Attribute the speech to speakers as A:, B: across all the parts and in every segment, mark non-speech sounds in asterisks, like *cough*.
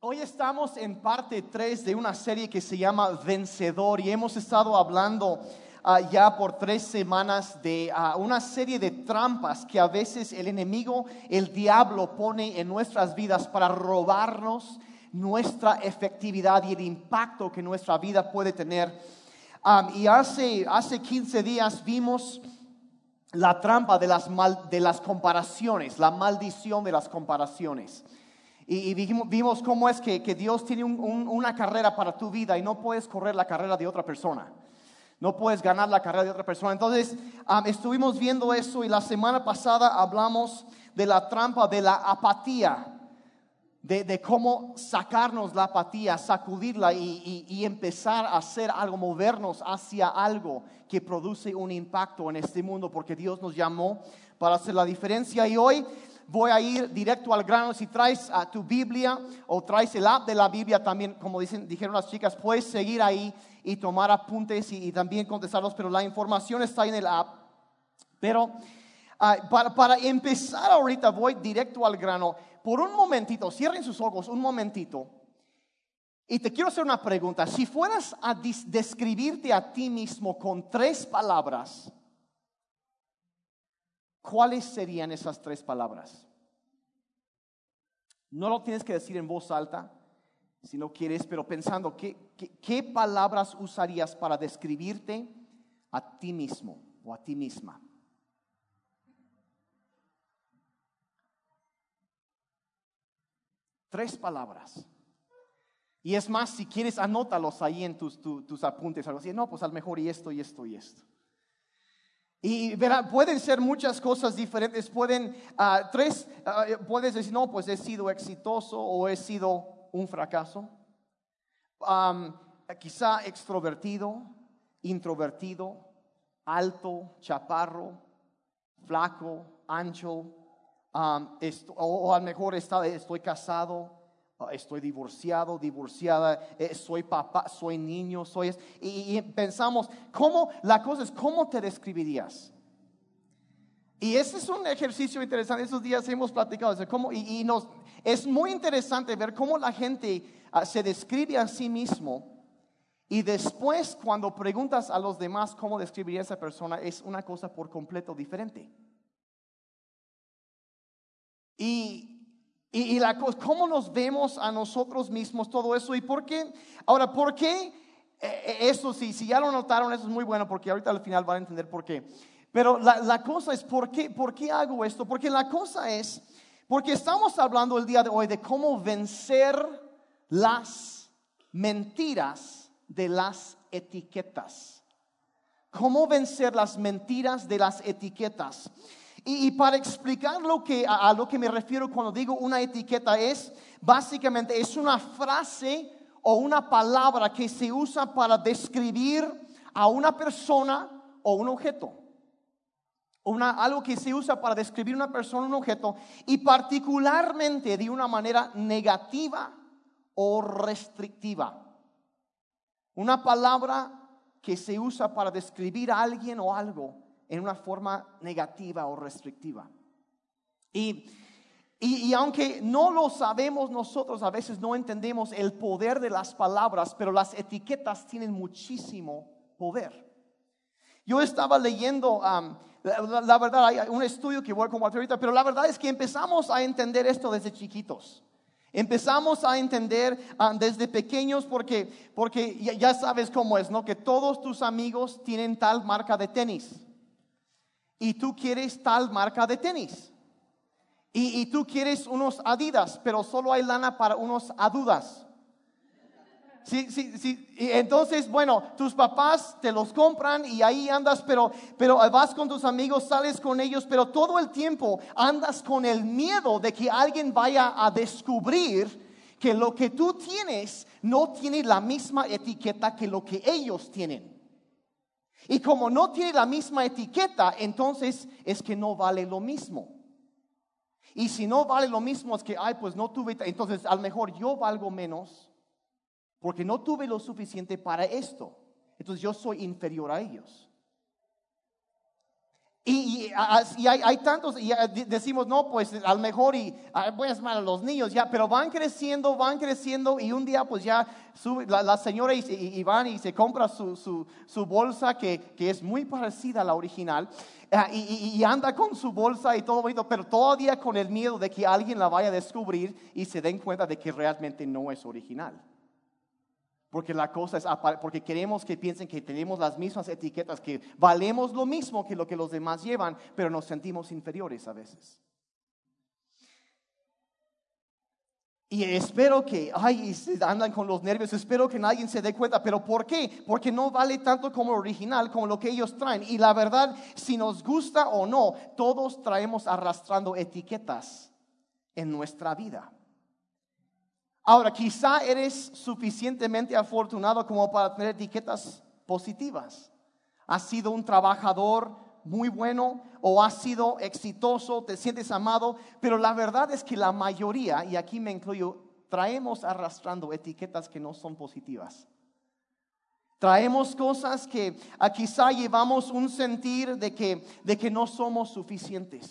A: Hoy estamos en parte 3 de una serie que se llama Vencedor y hemos estado hablando ah, ya por tres semanas de ah, una serie de trampas que a veces el enemigo, el diablo pone en nuestras vidas para robarnos nuestra efectividad y el impacto que nuestra vida puede tener. Ah, y hace, hace 15 días vimos la trampa de las, de las comparaciones, la maldición de las comparaciones. Y, vimos, cómo es que, Dios tiene una carrera para tu vida y no puedes correr la carrera de otra persona. No puedes ganar la carrera de otra persona. Entonces, estuvimos viendo eso y la semana pasada hablamos de la trampa de la apatía, de, cómo sacarnos la apatía, sacudirla y, y, empezar a hacer algo, movernos hacia algo que produce un impacto en este mundo, porque Dios nos llamó para hacer la diferencia. Y hoy voy a ir directo al grano. Si traes a tu Biblia o traes el app de la Biblia, también, como dicen, dijeron las chicas, puedes seguir ahí y tomar apuntes y, también contestarlos, pero la información está en el app. Pero ah, para, para empezar ahorita, voy directo al grano. Por un momentito, cierren sus ojos un momentito. Y te quiero hacer una pregunta. Si fueras a describirte a ti mismo con tres palabras, ¿cuáles serían esas tres palabras? No lo tienes que decir en voz alta, si no quieres, pero pensando, ¿qué, palabras usarías para describirte a ti mismo o a ti misma? Tres palabras. Y es más, si quieres, anótalos ahí en tus, tus apuntes, algo así. No, pues al mejor y esto y esto y esto. Y verá, pueden ser muchas cosas diferentes. Pueden, uh, tres, uh, puedes decir, no, pues he sido exitoso o he sido un fracaso. Quizá extrovertido, introvertido, alto, chaparro, flaco, ancho. O, o, a lo mejor está, estoy casado, Ah, estoy divorciado, divorciada, eh, soy papá, soy niño, soy... Y, pensamos, ¿cómo? La cosa es, ¿cómo te describirías? Y ese es un ejercicio interesante. Esos días hemos platicado cómo, y, nos, es muy interesante ver cómo la gente ah, se describe a sí mismo. Y después, cuando preguntas a los demás cómo describiría esa persona, es una cosa por completo diferente. Y, y, la cosa, cómo nos vemos a nosotros mismos, todo eso. ¿Y por qué? Ahora, ¿por qué? Eh, eh, eso sí, si ya lo notaron, eso es muy bueno porque ahorita al final van a entender por qué. Pero la, la cosa es, ¿por qué, ¿por qué hago esto? Porque la cosa es, porque estamos hablando el día de hoy de cómo vencer las mentiras de las etiquetas. Cómo vencer las mentiras de las etiquetas. Y, para explicar lo que, a, lo que me refiero cuando digo una etiqueta es, básicamente es una frase o una palabra que se usa para describir a una persona o un objeto. Una, algo que se usa para describir una persona o un objeto y particularmente de una manera negativa o restrictiva. Una palabra que se usa para describir a alguien o algo en una forma negativa o restrictiva. Y, y, aunque no lo sabemos nosotros, a veces no entendemos el poder de las palabras, pero las etiquetas tienen muchísimo poder. Yo estaba leyendo, la, verdad, hay un estudio que voy a compartir ahorita, pero la verdad es que empezamos a entender esto desde chiquitos. Empezamos a entender desde pequeños porque, porque ya, sabes cómo es, ¿no? Que todos tus amigos tienen tal marca de tenis y tú quieres tal marca de tenis. Y, tú quieres unos Adidas, pero solo hay lana para unos Adudas. Sí, sí, sí. Y entonces, bueno, tus papás te los compran y ahí andas, pero, pero vas con tus amigos, sales con ellos, pero todo el tiempo andas con el miedo de que alguien vaya a descubrir que lo que tú tienes no tiene la misma etiqueta que lo que ellos tienen. Y como no tiene la misma etiqueta, entonces es que no vale lo mismo. Y si no vale lo mismo es que, ay, pues no tuve, entonces a lo mejor yo valgo menos porque no tuve lo suficiente para esto. Entonces yo soy inferior a ellos. Y, hay, tantos, y decimos, no, pues a lo mejor y voy a llamar a los niños, ya, pero van creciendo, van creciendo y un día pues ya sube, la, señora y, van y se compra su, su, bolsa que, que, es muy parecida a la original ah, y, anda con su bolsa y todo bonito, pero todavía con el miedo de que alguien la vaya a descubrir y se den cuenta de que realmente no es original. Porque la cosa es, porque queremos que piensen que tenemos las mismas etiquetas, que valemos lo mismo que lo que los demás llevan, pero nos sentimos inferiores a veces. Y espero que, ay, andan con los nervios, espero que nadie se dé cuenta, pero ¿por qué? Porque no vale tanto como original, como lo que ellos traen. Y la verdad, si nos gusta o no, todos traemos arrastrando etiquetas en nuestra vida. Ahora, quizá eres suficientemente afortunado como para tener etiquetas positivas. Has sido un trabajador muy bueno o has sido exitoso, te sientes amado, pero la verdad es que la mayoría, y aquí me incluyo, traemos arrastrando etiquetas que no son positivas. Traemos cosas que a quizá llevamos un sentir de que, de que no somos suficientes,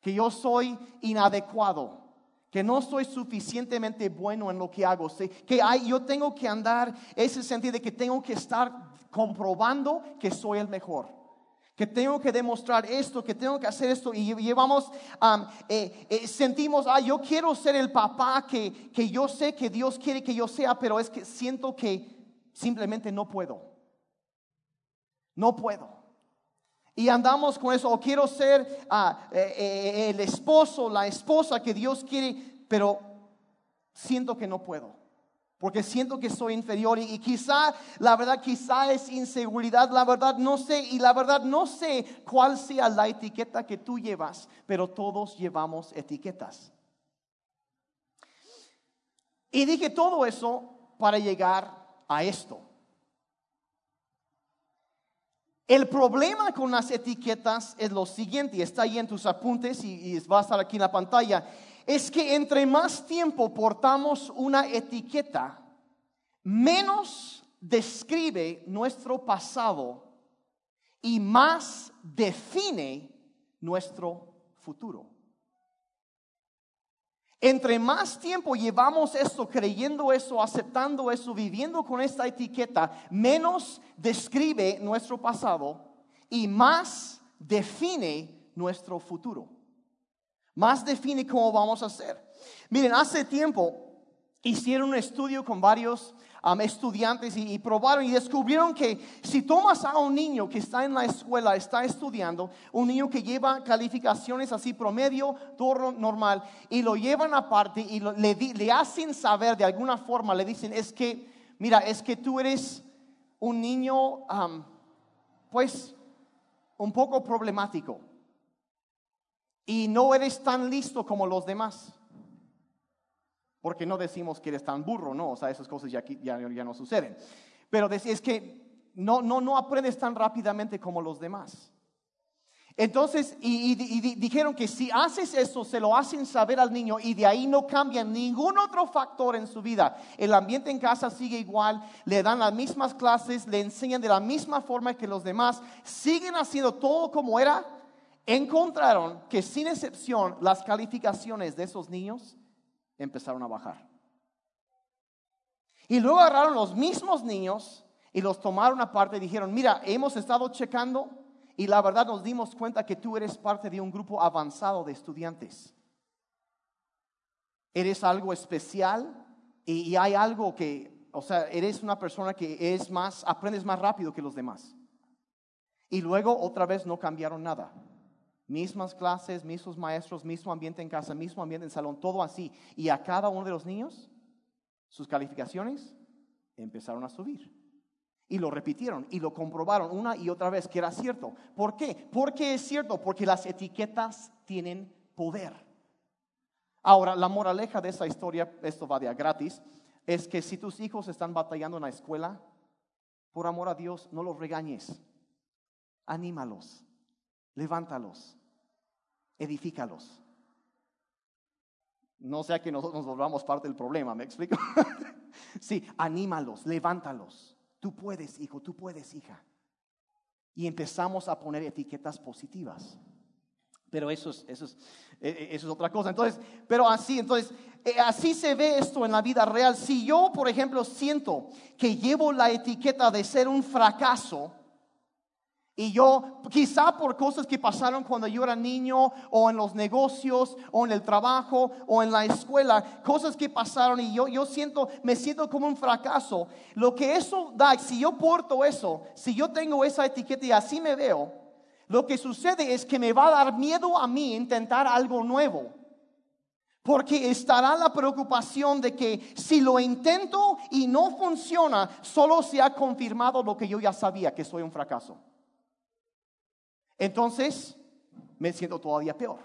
A: que yo soy inadecuado, que no soy suficientemente bueno en lo que hago, que hay, yo tengo que andar ese sentido de que tengo que estar comprobando que soy el mejor. Que tengo que demostrar esto, que tengo que hacer esto. Y llevamos, eh, eh, sentimos, ah, yo quiero ser el papá que, que yo sé que Dios quiere que yo sea, pero es que siento que simplemente no puedo. No puedo. Y andamos con eso, o quiero ser ah, eh, eh, el esposo, la esposa que Dios quiere, pero siento que no puedo. Porque siento que soy inferior y, y, quizá, la verdad, quizá es inseguridad, la verdad no sé, y la verdad no sé cuál sea la etiqueta que tú llevas, pero todos llevamos etiquetas. Y dije todo eso para llegar a esto. El problema con las etiquetas es lo siguiente, y está ahí en tus apuntes y, va a estar aquí en la pantalla, es que entre más tiempo portamos una etiqueta, menos describe nuestro pasado y más define nuestro futuro. Entre más tiempo llevamos esto, creyendo eso, aceptando eso, viviendo con esta etiqueta, menos describe nuestro pasado y más define nuestro futuro. Más define cómo vamos a ser. Miren, hace tiempo hicieron un estudio con varios estudiantes y, probaron y descubrieron que si tomas a un niño que está en la escuela, está estudiando, un niño que lleva calificaciones así promedio, todo normal, y lo llevan aparte y le, le hacen saber de alguna forma, le dicen, es que, mira, es que tú eres un niño, pues, un poco problemático. Y no eres tan listo como los demás. Porque no decimos que eres tan burro, no, o sea, esas cosas ya, ya, ya no suceden. Pero es que no, no, no aprendes tan rápidamente como los demás. Entonces, y, dijeron que si haces eso, se lo hacen saber al niño y de ahí no cambia ningún otro factor en su vida. El ambiente en casa sigue igual, le dan las mismas clases, le enseñan de la misma forma que los demás, siguen haciendo todo como era. Encontraron que sin excepción las calificaciones de esos niños empezaron a bajar. Y luego agarraron los mismos niños y los tomaron aparte y dijeron, mira, hemos estado checando y la verdad nos dimos cuenta que tú eres parte de un grupo avanzado de estudiantes. Eres algo especial y, hay algo que, o sea, eres una persona que es más, aprendes más rápido que los demás. Y luego otra vez no cambiaron nada mismas clases, mismos maestros, mismo ambiente en casa, mismo ambiente en salón, todo así. Y a cada uno de los niños, sus calificaciones empezaron a subir. Y lo repitieron y lo comprobaron una y otra vez que era cierto. ¿Por qué? Porque es cierto, porque las etiquetas tienen poder. Ahora, la moraleja de esa historia, esto va de a gratis, es que si tus hijos están batallando en la escuela, por amor a Dios, no los regañes. Anímalos, levántalos, edifícalos. No sea que nosotros nos volvamos parte del problema, ¿me explico? *laughs* sí, anímalos, levántalos. Tú puedes, hijo, tú puedes, hija. y empezamos a poner etiquetas positivas. Pero eso es, eso es, e, e, eso es otra cosa. Entonces, pero así, entonces, eh, así se ve esto en la vida real. Si yo, por ejemplo, siento que llevo la etiqueta de ser un fracaso, y yo, quizá por cosas que pasaron cuando yo era niño, o en los negocios, o en el trabajo, o en la escuela, cosas que pasaron y yo, yo siento, me siento como un fracaso. Lo que eso da, si yo porto eso, si yo tengo esa etiqueta y así me veo, lo que sucede es que me va a dar miedo a mí intentar algo nuevo. Porque estará la preocupación de que si lo intento y no funciona, solo se ha confirmado lo que yo ya sabía, que soy un fracaso entonces me siento todavía peor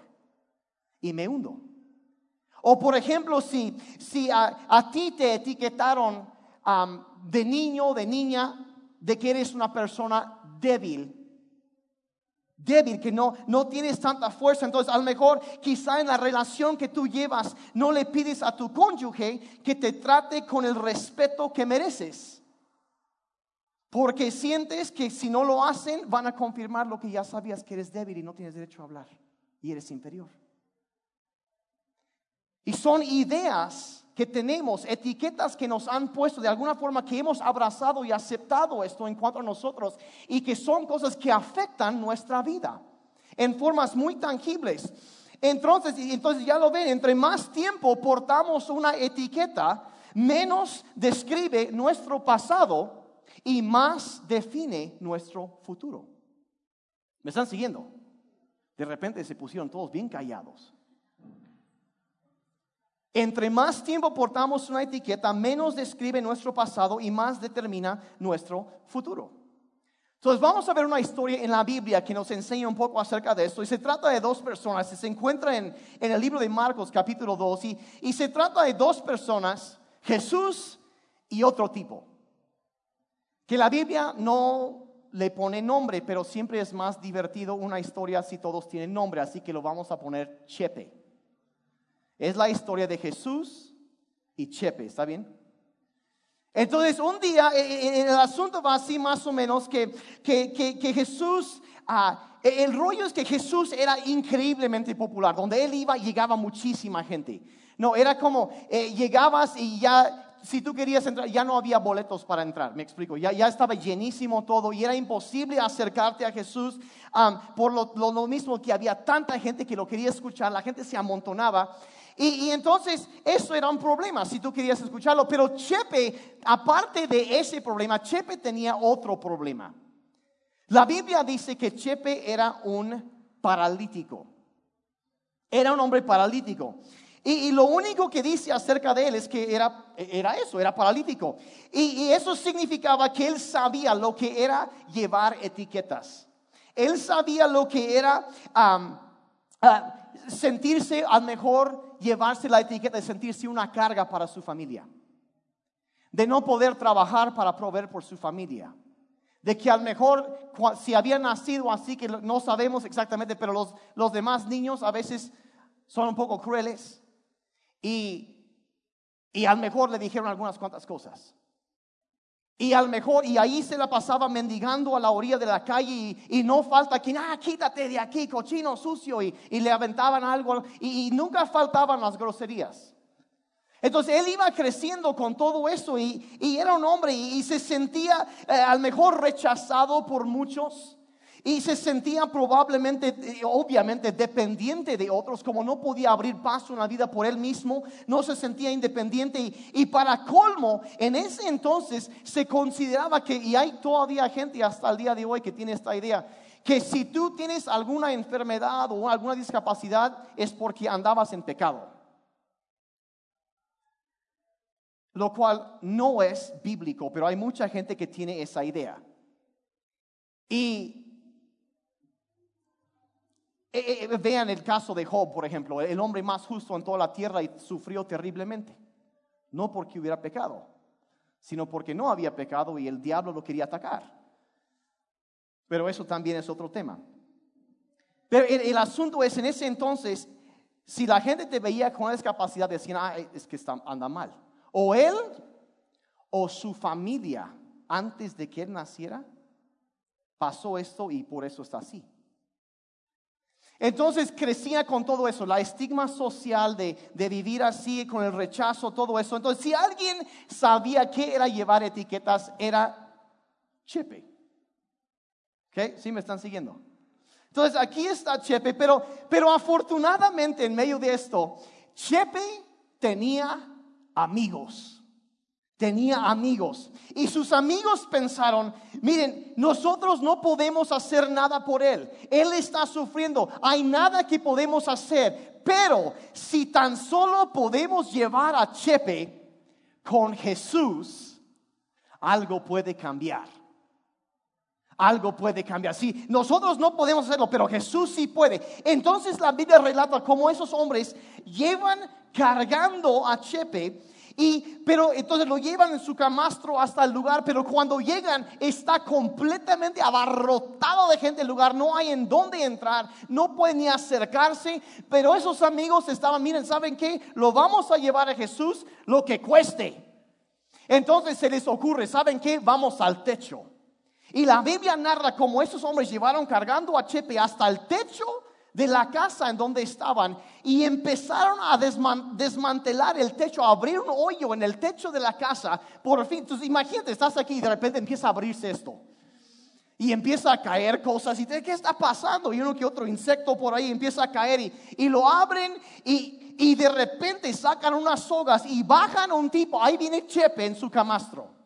A: y me hundo. O por ejemplo, si, si a, ti te etiquetaron de niño o de niña de que eres una persona débil, débil, que no, no tienes tanta fuerza. Entonces, a lo mejor quizá en la relación que tú llevas, no le pides a tu cónyuge que te trate con el respeto que mereces. Porque sientes que si no lo hacen van a confirmar lo que ya sabías que eres débil y no tienes derecho a hablar y eres inferior. Y son ideas que tenemos, etiquetas que nos han puesto de alguna forma que hemos abrazado y aceptado esto en cuanto a nosotros y que son cosas que afectan nuestra vida en formas muy tangibles. Entonces, entonces ya lo ven, entre más tiempo portamos una etiqueta, menos describe nuestro pasado y más define nuestro futuro. ¿Me están siguiendo? De repente se pusieron todos bien callados. Entre más tiempo portamos una etiqueta, menos describe nuestro pasado y más determina nuestro futuro. Entonces vamos a ver una historia en la Biblia que nos enseña un poco acerca de esto. Y se trata de dos personas. Se encuentra en, el libro de Marcos capítulo 2. Y, y se trata de dos personas, Jesús y otro tipo que la Biblia no le pone nombre, pero siempre es más divertido una historia si todos tienen nombre, así que lo vamos a poner Chepe. Es la historia de Jesús y Chepe, ¿está bien? Entonces, un día, eh, eh, el asunto va así más o menos que, que, Jesús, ah, el rollo es que Jesús era increíblemente popular, donde él iba llegaba muchísima gente. No, era como eh, llegabas y ya si tú querías entrar, ya no había boletos para entrar, me explico, ya, ya estaba llenísimo todo y era imposible acercarte a Jesús por lo, mismo que había tanta gente que lo quería escuchar, la gente se amontonaba. Y, y, entonces eso era un problema si tú querías escucharlo, pero Chepe, aparte de ese problema, Chepe tenía otro problema. La Biblia dice que Chepe era un paralítico, era un hombre paralítico. Y, lo único que dice acerca de él es que era, era eso, era paralítico. Y, eso significaba que él sabía lo que era llevar etiquetas. Él sabía lo que era sentirse, al mejor llevarse la etiqueta de sentirse una carga para su familia. De no poder trabajar para proveer por su familia de que al mejor si había nacido así, que no sabemos exactamente, pero los, los demás niños a veces son un poco crueles. Y, y al mejor le dijeron algunas cuantas cosas. Y al mejor, y ahí se la pasaba mendigando a la orilla de la calle y, no falta quien, ah, quítate de aquí, cochino sucio, y, le aventaban algo, y, nunca faltaban las groserías. Entonces él iba creciendo con todo eso y, era un hombre y, se sentía eh, al mejor rechazado por muchos. Y se sentía probablemente, eh, obviamente, dependiente de otros, como no podía abrir paso en la vida por él mismo, no se sentía independiente. Y, para colmo, en ese entonces se consideraba que, y hay todavía gente hasta el día de hoy que tiene esta idea, que si tú tienes alguna enfermedad o alguna discapacidad es porque andabas en pecado. Lo cual no es bíblico, pero hay mucha gente que tiene esa idea. Y eh, eh, vean el caso de Job, por ejemplo, el hombre más justo en toda la tierra y sufrió terriblemente. No porque hubiera pecado, sino porque no había pecado y el diablo lo quería atacar. Pero eso también es otro tema. Pero el, asunto es, en ese entonces, si la gente te veía con discapacidad, decían, ah, es que está, anda mal. O él o su familia, antes de que él naciera, pasó esto y por eso está así. Entonces crecía con todo eso, la estigma social de, de, vivir así, con el rechazo, todo eso. Entonces, si alguien sabía qué era llevar etiquetas, era Chepe. ¿Ok? ¿Sí me están siguiendo? Entonces, aquí está Chepe, pero, pero afortunadamente en medio de esto, Chepe tenía amigos tenía amigos. Y sus amigos pensaron, miren, nosotros no podemos hacer nada por él. Él está sufriendo. Hay nada que podemos hacer. Pero si tan solo podemos llevar a Chepe con Jesús, algo puede cambiar. Algo puede cambiar. Sí, nosotros no podemos hacerlo, pero Jesús sí puede. Entonces la Biblia relata cómo esos hombres llevan cargando a Chepe y, pero entonces lo llevan en su camastro hasta el lugar, pero cuando llegan está completamente abarrotado de gente el lugar, no hay en dónde entrar, no pueden ni acercarse, pero esos amigos estaban, miren, ¿saben qué? Lo vamos a llevar a Jesús lo que cueste. Entonces se les ocurre, ¿saben qué? Vamos al techo. Y la Biblia narra cómo esos hombres llevaron cargando a Chepe hasta el techo de la casa en donde estaban y empezaron a desmantelar el techo, a abrir un hoyo en el techo de la casa. Por fin, entonces imagínate, estás aquí y de repente empieza a abrirse esto. Y empieza a caer cosas y ¿qué está pasando? Y uno que otro insecto por ahí empieza a caer y, y lo abren y, y de repente sacan unas sogas y bajan un tipo, ahí viene Chepe en su camastro.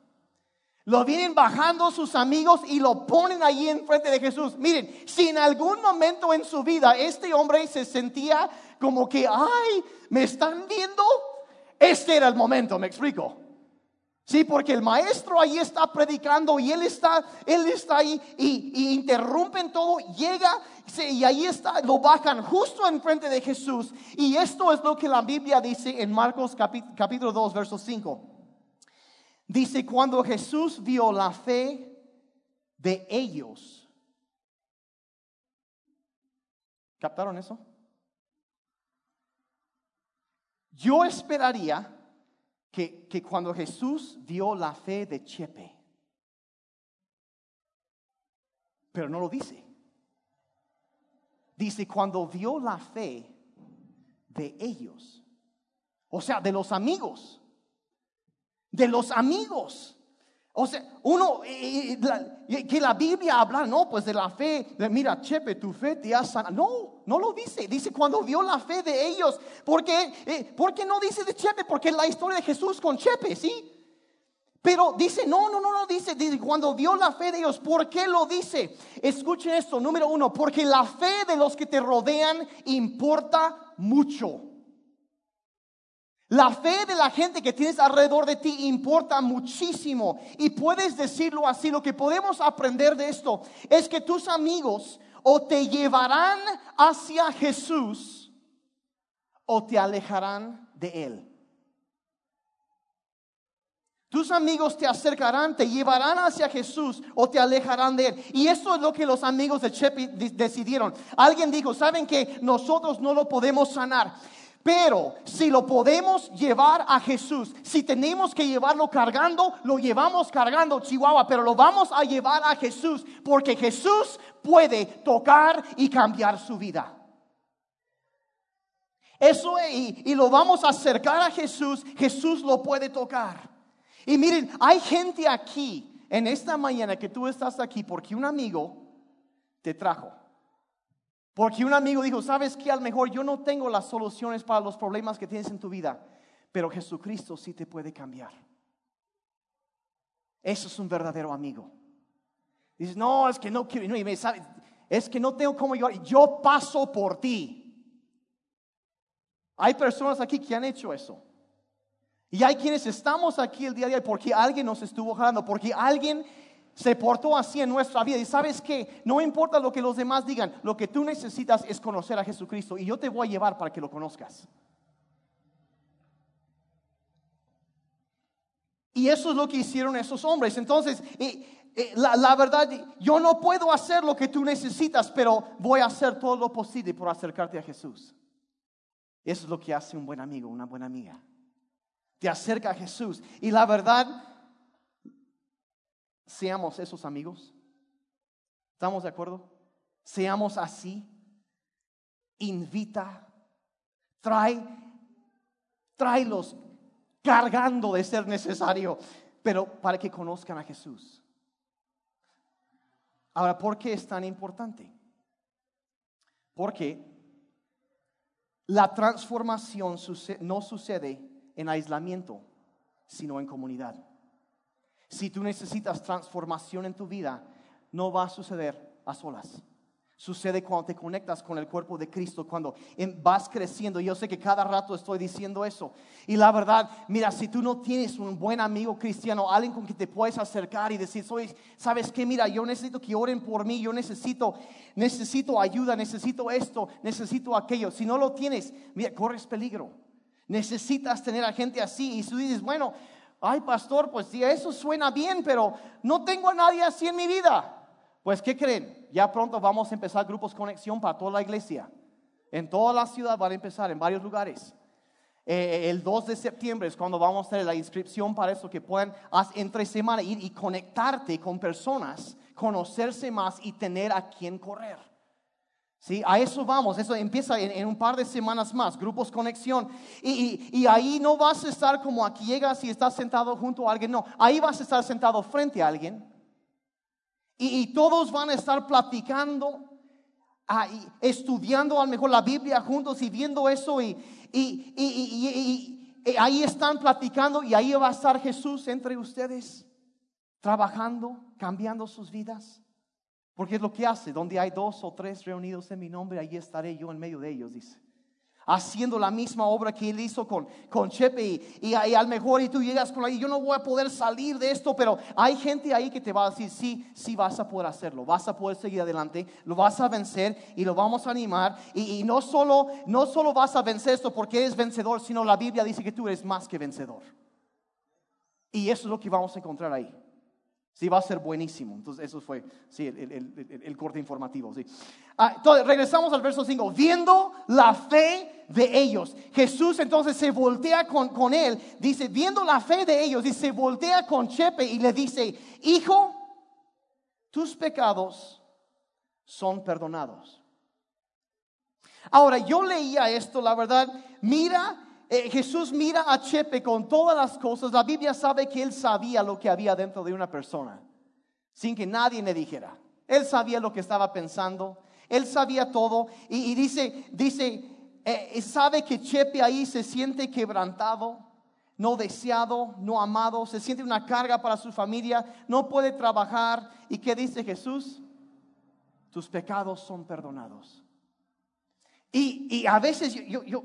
A: Lo vienen bajando sus amigos y lo ponen allí enfrente de Jesús. Miren, si en algún momento en su vida este hombre se sentía como que, ay, me están viendo, este era el momento, me explico. Sí, porque el maestro ahí está predicando y él está, él está ahí y, interrumpen todo, llega y ahí está, lo bajan justo enfrente de Jesús. Y esto es lo que la Biblia dice en Marcos capítulo 2, verso 5. Dice, cuando Jesús vio la fe de ellos. ¿Captaron eso? Yo esperaría que, que, cuando Jesús vio la fe de Chepe, pero no lo dice. Dice, cuando vio la fe de ellos, o sea, de los amigos de los amigos. O sea, uno, que la Biblia habla, no, pues de la fe, de, mira, Chepe, tu fe te ha. No, no lo dice. Dice cuando vio la fe de ellos. porque eh, porque no dice de Chepe? Porque la historia de Jesús con Chepe, ¿sí? Pero dice, no, no, no, no, dice, dice, cuando vio la fe de ellos, ¿por qué lo dice? Escuchen esto, número uno, porque la fe de los que te rodean importa mucho. La fe de la gente que tienes alrededor de ti importa muchísimo. Y puedes decirlo así, lo que podemos aprender de esto es que tus amigos o te llevarán hacia Jesús o te alejarán de Él. Tus amigos te acercarán, te llevarán hacia Jesús o te alejarán de Él. Y eso es lo que los amigos de Chepi decidieron. Alguien dijo, ¿saben que nosotros no lo podemos sanar? Pero si lo podemos llevar a Jesús, si tenemos que llevarlo cargando, lo llevamos cargando, Chihuahua, pero lo vamos a llevar a Jesús, porque Jesús puede tocar y cambiar su vida. Eso y, y lo vamos a acercar a Jesús, Jesús lo puede tocar. Y miren, hay gente aquí en esta mañana que tú estás aquí porque un amigo te trajo. Porque un amigo dijo, sabes que a lo mejor yo no tengo las soluciones para los problemas que tienes en tu vida, pero Jesucristo sí te puede cambiar. Eso es un verdadero amigo. Dices, no, es que no quiero, no, me es que no tengo cómo yo, yo paso por ti. Hay personas aquí que han hecho eso. Y hay quienes estamos aquí el día de hoy porque alguien nos estuvo jalando, porque alguien se portó así en nuestra vida. Y sabes que no importa lo que los demás digan, lo que tú necesitas es conocer a Jesucristo y yo te voy a llevar para que lo conozcas. Y eso es lo que hicieron esos hombres. Entonces, la, la, verdad, yo no puedo hacer lo que tú necesitas, pero voy a hacer todo lo posible por acercarte a Jesús. Eso es lo que hace un buen amigo, una buena amiga. Te acerca a Jesús. Y la verdad, seamos esos amigos. ¿Estamos de acuerdo? Seamos así. Invita, trae, tráelos cargando de ser necesario, pero para que conozcan a Jesús. Ahora, ¿por qué es tan importante? Porque la transformación no sucede en aislamiento, sino en comunidad. Si tú necesitas transformación en tu vida, no va a suceder a solas. Sucede cuando te conectas con el cuerpo de Cristo, cuando vas creciendo. Yo sé que cada rato estoy diciendo eso. Y la verdad, mira, si tú no tienes un buen amigo cristiano, alguien con quien te puedes acercar y decir, soy, sabes qué, mira, yo necesito que oren por mí, yo necesito, necesito ayuda, necesito esto, necesito aquello. Si no lo tienes, mira, corres peligro. Necesitas tener a gente así. Y tú dices, bueno, ay pastor, pues sí, eso suena bien, pero no tengo a nadie así en mi vida. Pues, ¿qué creen? Ya pronto vamos a empezar grupos conexión para toda la iglesia. En toda la ciudad van a empezar, en varios lugares. Eh, el 2 de septiembre es cuando vamos a hacer la inscripción para eso, que puedan entre semana ir y conectarte con personas, conocerse más y tener a quien correr. ¿Sí? A eso vamos, eso empieza en, un par de semanas más, grupos conexión. Y, y, ahí no vas a estar como aquí llegas y estás sentado junto a alguien, no, ahí vas a estar sentado frente a alguien. Y, y todos van a estar platicando, ahí, estudiando a lo mejor la Biblia juntos y viendo eso. Y, y ahí están platicando y ahí va a estar Jesús entre ustedes, trabajando, cambiando sus vidas. Porque es lo que hace, donde hay dos o tres reunidos en mi nombre, ahí estaré yo en medio de ellos, dice. Haciendo la misma obra que él hizo con, con Chepe y, y, al mejor y tú llegas con ahí, yo no voy a poder salir de esto, pero hay gente ahí que te va a decir, sí, sí vas a poder hacerlo, vas a poder seguir adelante, lo vas a vencer y lo vamos a animar. Y, y no, solo, no solo vas a vencer esto porque eres vencedor, sino la Biblia dice que tú eres más que vencedor. Y eso es lo que vamos a encontrar ahí. Sí, va a ser buenísimo. Entonces, eso fue sí, el, corte informativo. Sí. Ah, entonces, regresamos al verso 5. Viendo la fe de ellos. Jesús entonces se voltea con, con él. Dice, viendo la fe de ellos, y se voltea con Chepe y le dice, hijo, tus pecados son perdonados. Ahora, yo leía esto, la verdad, mira eh, Jesús mira a Chepe con todas las cosas. La Biblia sabe que él sabía lo que había dentro de una persona, sin que nadie le dijera. Él sabía lo que estaba pensando, él sabía todo. Y, dice, dice, eh, sabe que Chepe ahí se siente quebrantado, no deseado, no amado, se siente una carga para su familia, no puede trabajar. ¿Y qué dice Jesús? Tus pecados son perdonados. Y, a veces yo, yo,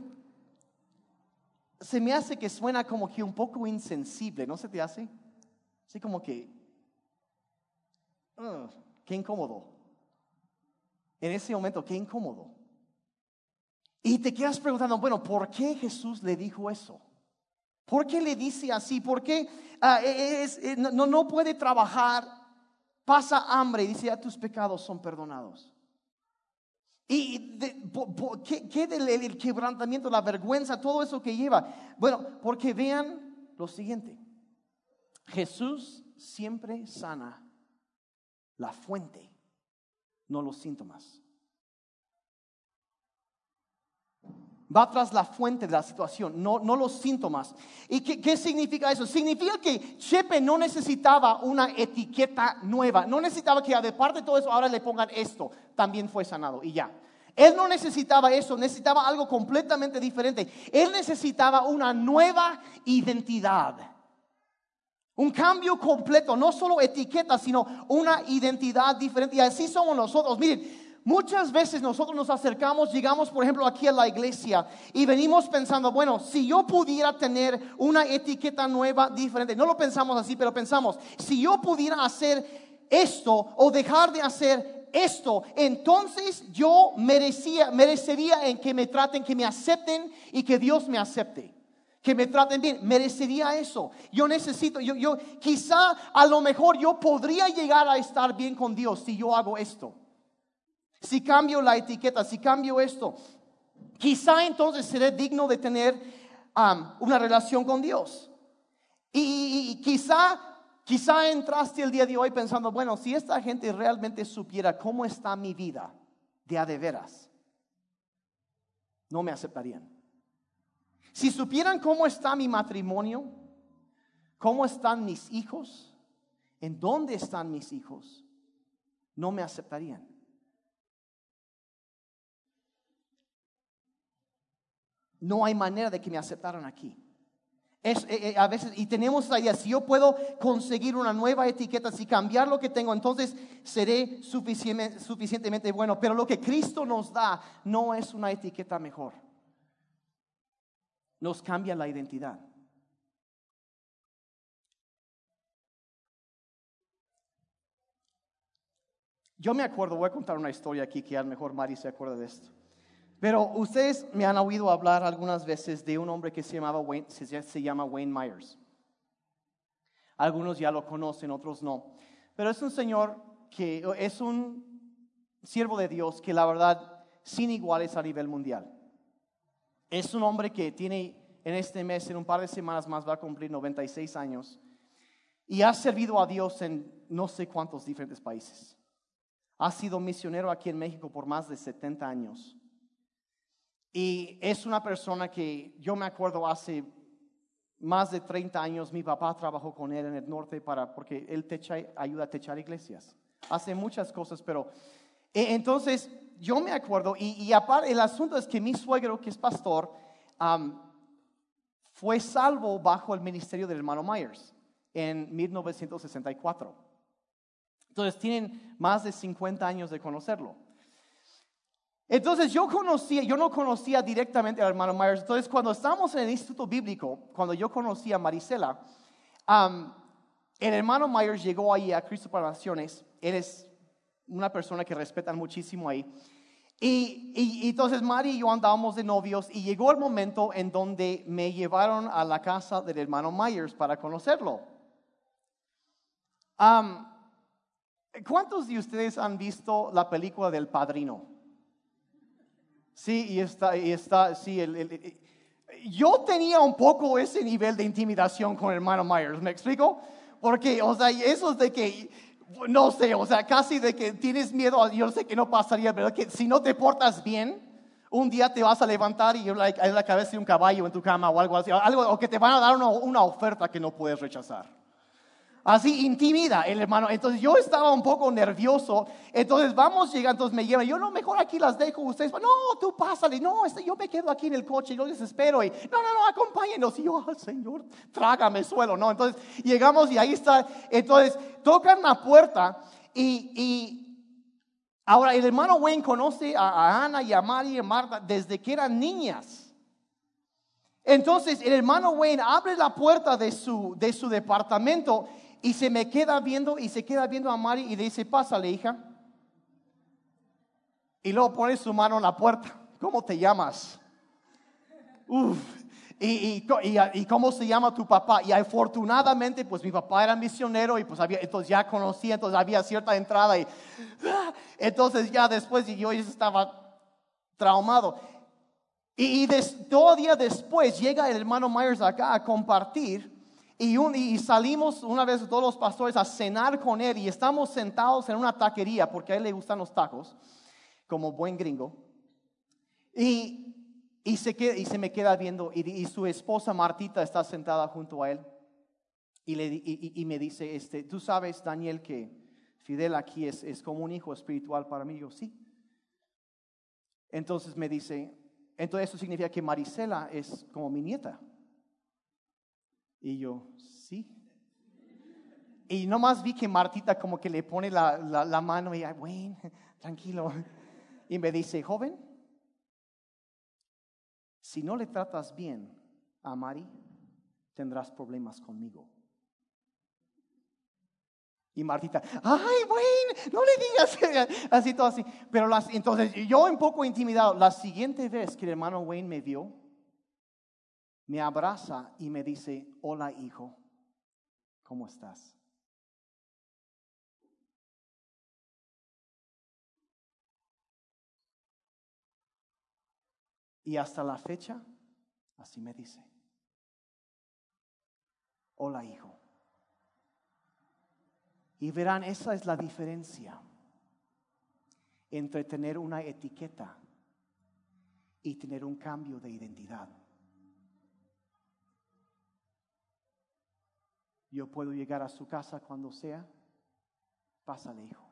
A: se me hace que suena como que un poco insensible, ¿no se te hace? Así como que, qué incómodo. En ese momento, qué incómodo. Y te quedas preguntando, bueno, ¿por qué Jesús le dijo eso? ¿Por qué le dice así? ¿Por qué ah, e, e, no, no puede trabajar? Pasa hambre y dice, ya tus pecados son perdonados. ¿Y qué, del el quebrantamiento, la vergüenza, todo eso que lleva? Bueno, porque vean lo siguiente. Jesús siempre sana la fuente, no los síntomas. Va tras la fuente de la situación, no, no los síntomas. ¿Y qué, qué, significa eso? Significa que Chepe no necesitaba una etiqueta nueva. No necesitaba que, aparte de todo eso, ahora le pongan esto. También fue sanado y ya. Él no necesitaba eso, necesitaba algo completamente diferente. Él necesitaba una nueva identidad. Un cambio completo, no solo etiqueta, sino una identidad diferente. Y así somos nosotros. Miren, muchas veces nosotros nos acercamos, llegamos por ejemplo aquí a la iglesia y venimos pensando, bueno, si yo pudiera tener una etiqueta nueva, diferente, no lo pensamos así, pero pensamos, si yo pudiera hacer esto o dejar de hacer esto, entonces yo merecía, merecería en que me traten, que me acepten y que Dios me acepte. Que me traten bien, merecería eso. Yo necesito, yo, yo, quizá a lo mejor yo podría llegar a estar bien con Dios si yo hago esto. Si cambio la etiqueta, si cambio esto, quizá entonces seré digno de tener una relación con Dios. Y, y quizá Quizá entraste el día de hoy pensando, bueno, si esta gente realmente supiera cómo está mi vida de a de veras, no me aceptarían. Si supieran cómo está mi matrimonio, cómo están mis hijos, en dónde están mis hijos, no me aceptarían. No hay manera de que me aceptaran aquí. Eh, eh, a veces, y tenemos la idea, si yo puedo conseguir una nueva etiqueta, si cambiar lo que tengo, entonces seré suficientemente, suficientemente bueno. Pero lo que Cristo nos da no es una etiqueta mejor. Nos cambia la identidad. Yo me acuerdo, voy a contar una historia aquí que a lo mejor Mari se acuerda de esto. Pero ustedes me han oído hablar algunas veces de un hombre que se, llama Wayne Myers. Algunos ya lo conocen, otros no. Pero es un señor que es un siervo de Dios que la verdad sin iguales a nivel mundial. Es un hombre que tiene en este mes, en un par de semanas más, va a cumplir 96 años y ha servido a Dios en no sé cuántos diferentes países. Ha sido misionero aquí en México por más de 70 años. Y es una persona que yo me acuerdo hace más de 30 años, mi papá trabajó con él en el norte para, porque él techa, ayuda a techar iglesias. Hace muchas cosas, pero e, entonces yo me acuerdo, y, aparte el asunto es que mi suegro, que es pastor, fue salvo bajo el ministerio del hermano Myers en 1964. Entonces tienen más de 50 años de conocerlo. Entonces yo conocía, yo no conocía directamente al hermano Myers. Entonces cuando estábamos en el Instituto Bíblico, cuando yo conocí a Marisela, el hermano Myers llegó ahí a Cristo para Naciones. Él es una persona que respetan muchísimo ahí. Y, y, entonces Mari y yo andábamos de novios y llegó el momento en donde me llevaron a la casa del hermano Myers para conocerlo. ¿Cuántos de ustedes han visto la película del Padrino? Sí, y está, y está, sí, el, yo tenía un poco ese nivel de intimidación con el hermano Myers, ¿me explico? Porque, o sea, eso es de que, no sé, o sea, casi de que tienes miedo, yo sé que no pasaría, pero que si no te portas bien, un día te vas a levantar y like, hay la cabeza de un caballo en tu cama o algo así, algo, o que te van a dar una oferta que no puedes rechazar. Así intimida el hermano. Entonces yo estaba un poco nervioso. Entonces vamos llegando, entonces me llevan. Yo no, mejor aquí las dejo ustedes. No, tú pásale. No, este, yo me quedo aquí en el coche. Yo les espero. Y no, no, no, acompáñenos. Y yo, Señor, trágame suelo. No, entonces llegamos y ahí está. Entonces tocan la puerta y, ahora el hermano Wayne conoce a, Ana y a María y a Marta desde que eran niñas. Entonces el hermano Wayne abre la puerta de su, de su departamento y se me queda viendo y se queda viendo a Mari y le dice, pásale, hija. Y luego pone su mano en la puerta. ¿Cómo te llamas? Uf. Y, y, cómo se llama tu papá. Y afortunadamente, pues mi papá era misionero y pues había, entonces ya conocía, entonces había cierta entrada. Y, entonces ya después y yo estaba traumado. Y, y todo día después llega el hermano Myers acá a compartir y, salimos una vez todos los pastores a cenar con él y estamos sentados en una taquería porque a él le gustan los tacos, como buen gringo. Y, se, me queda viendo y, su esposa Martita está sentada junto a él y, me dice, este, tú sabes, Daniel, que Fidel aquí es, es como un hijo espiritual para mí. Yo, sí. Entonces me dice, entonces eso significa que Marisela es como mi nieta. Y yo, sí. Y nomás vi que Martita como que le pone la, la, mano y, bueno, *laughs* tranquilo. Y me dice, joven, si no le tratas bien a Mari, tendrás problemas conmigo. Y Martita, ay, bueno, no le digas *laughs* así todo así. Pero las, entonces yo un poco intimidado, la siguiente vez que el hermano Wayne me vio, me abraza y me dice, hola hijo, ¿cómo estás? Y hasta la fecha, así me dice, hola hijo. Y verán, esa es la diferencia entre tener una etiqueta y tener un cambio de identidad. Yo puedo llegar a su casa cuando sea, pásale hijo.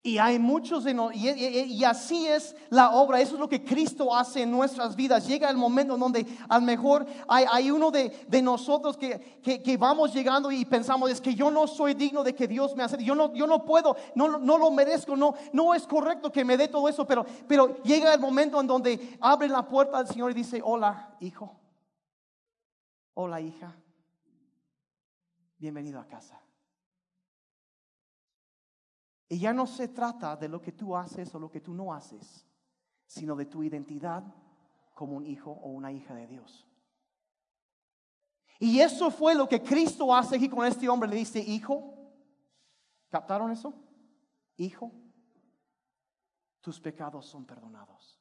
A: Y hay muchos de nosotros, y, así es la obra, eso es lo que Cristo hace en nuestras vidas. Llega el momento en donde a lo mejor hay, uno de, nosotros que, que, vamos llegando y pensamos, es que yo no soy digno de que Dios me hace, yo no, yo no puedo, no, no lo merezco, no, no es correcto que me dé todo eso, pero, pero llega el momento en donde abre la puerta al Señor y dice, hola hijo, hola hija, bienvenido a casa. Y ya no se trata de lo que tú haces o lo que tú no haces, sino de tu identidad como un hijo o una hija de Dios. Y eso fue lo que Cristo hace aquí con este hombre. Le dice, hijo, ¿captaron eso? Hijo, tus pecados son perdonados.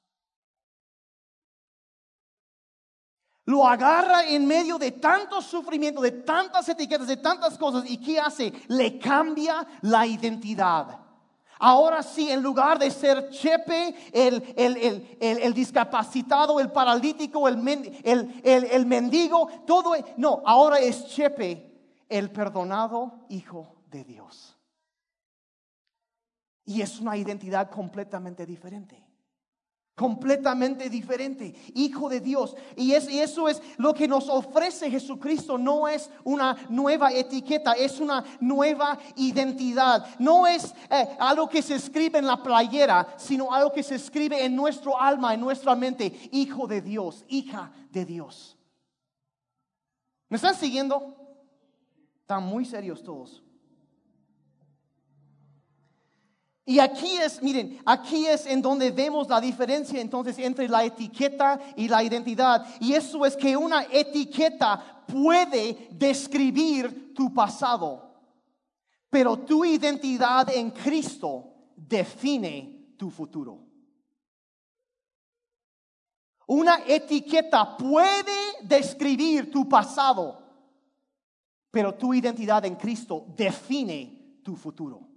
A: Lo agarra en medio de tanto sufrimiento, de tantas etiquetas, de tantas cosas. ¿Y qué hace? Le cambia la identidad. Ahora sí, en lugar de ser Chepe, el, discapacitado, el paralítico, el, el, mendigo, todo, no, ahora es Chepe, el perdonado Hijo de Dios. Y es una identidad completamente diferente completamente diferente, hijo de Dios. Y, eso es lo que nos ofrece Jesucristo. No es una nueva etiqueta, es una nueva identidad. No es eh, algo que se escribe en la playera, sino algo que se escribe en nuestro alma, en nuestra mente. Hijo de Dios, hija de Dios. ¿Me están siguiendo? Están muy serios todos. Y aquí es, miren, aquí es en donde vemos la diferencia entonces entre la etiqueta y la identidad. Y eso es que una etiqueta puede describir tu pasado, pero tu identidad en Cristo define tu futuro. Una etiqueta puede describir tu pasado, pero tu identidad en Cristo define tu futuro.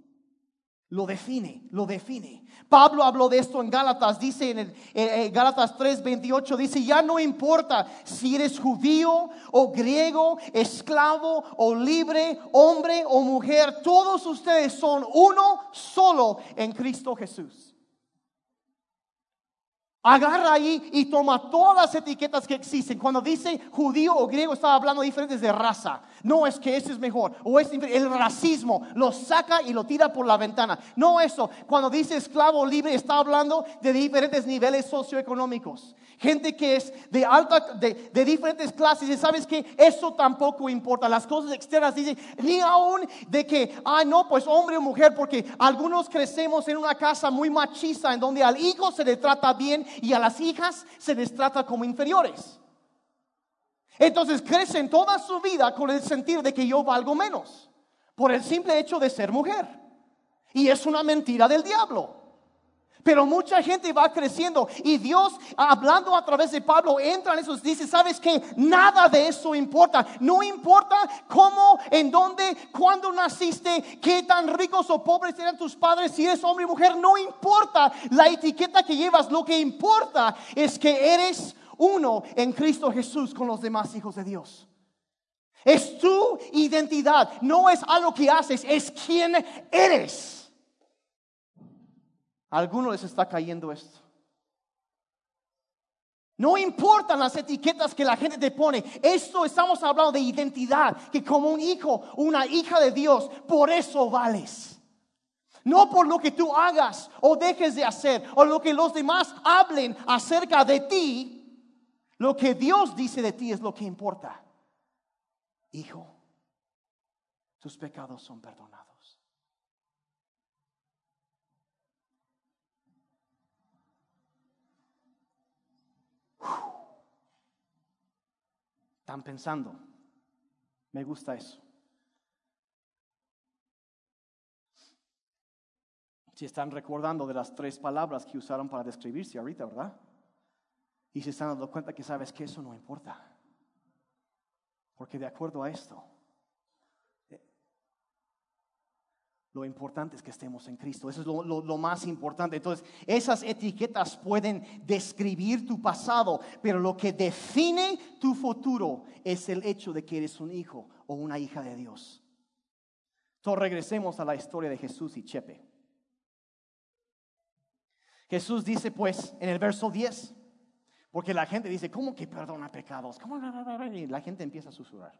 A: Lo define, lo define. Pablo habló de esto en Gálatas, dice en el, Gálatas 3:28, dice, ya no importa si eres judío o griego, esclavo o libre, hombre o mujer, todos ustedes son uno solo en Cristo Jesús. Agarra ahí y toma todas las etiquetas que existen. Cuando dice judío o griego, estaba hablando diferentes de raza. No es que ese es mejor o es el racismo lo saca y lo tira por la ventana. No eso. Cuando dice esclavo libre, está hablando de diferentes niveles socioeconómicos. Gente que es de alta, de, de diferentes clases. Y sabes que eso tampoco importa. Las cosas externas dicen ni aún de que, ah, no, pues hombre o mujer, porque algunos crecemos en una casa muy machista en donde al hijo se le trata bien y a las hijas se les trata como inferiores. Entonces crecen toda su vida con el sentir de que yo valgo menos por el simple hecho de ser mujer. Y es una mentira del diablo. Pero mucha gente va creciendo y Dios, hablando a través de Pablo, entra en eso dice, ¿sabes que Nada de eso importa. No importa cómo, en dónde, cuándo naciste, qué tan ricos o pobres eran tus padres, si eres hombre o mujer, no importa la etiqueta que llevas. Lo que importa es que eres uno en Cristo Jesús con los demás hijos de Dios. Es tu identidad, no es algo que haces, es quien eres. Algunos les está cayendo esto. No importan las etiquetas que la gente te pone. Esto estamos hablando de identidad, que como un hijo, una hija de Dios, por eso vales. No por lo que tú hagas o dejes de hacer o lo que los demás hablen acerca de ti. Lo que Dios dice de ti es lo que importa. Hijo, tus pecados son perdonados. Están pensando. Me gusta eso. Si están recordando de las tres palabras que usaron para describirse ahorita, ¿verdad? Y se están dando cuenta que sabes que eso no importa. Porque de acuerdo a esto, Lo importante es que estemos en Cristo. Eso es lo, más importante. Entonces, esas etiquetas pueden describir tu pasado, pero lo que define tu futuro es el hecho de que eres un hijo o una hija de Dios. Entonces, regresemos a la historia de Jesús y Chepe. Jesús dice, pues, en el verso 10, porque la gente dice, ¿cómo que perdona pecados? ¿Cómo? Y la gente empieza a susurrar.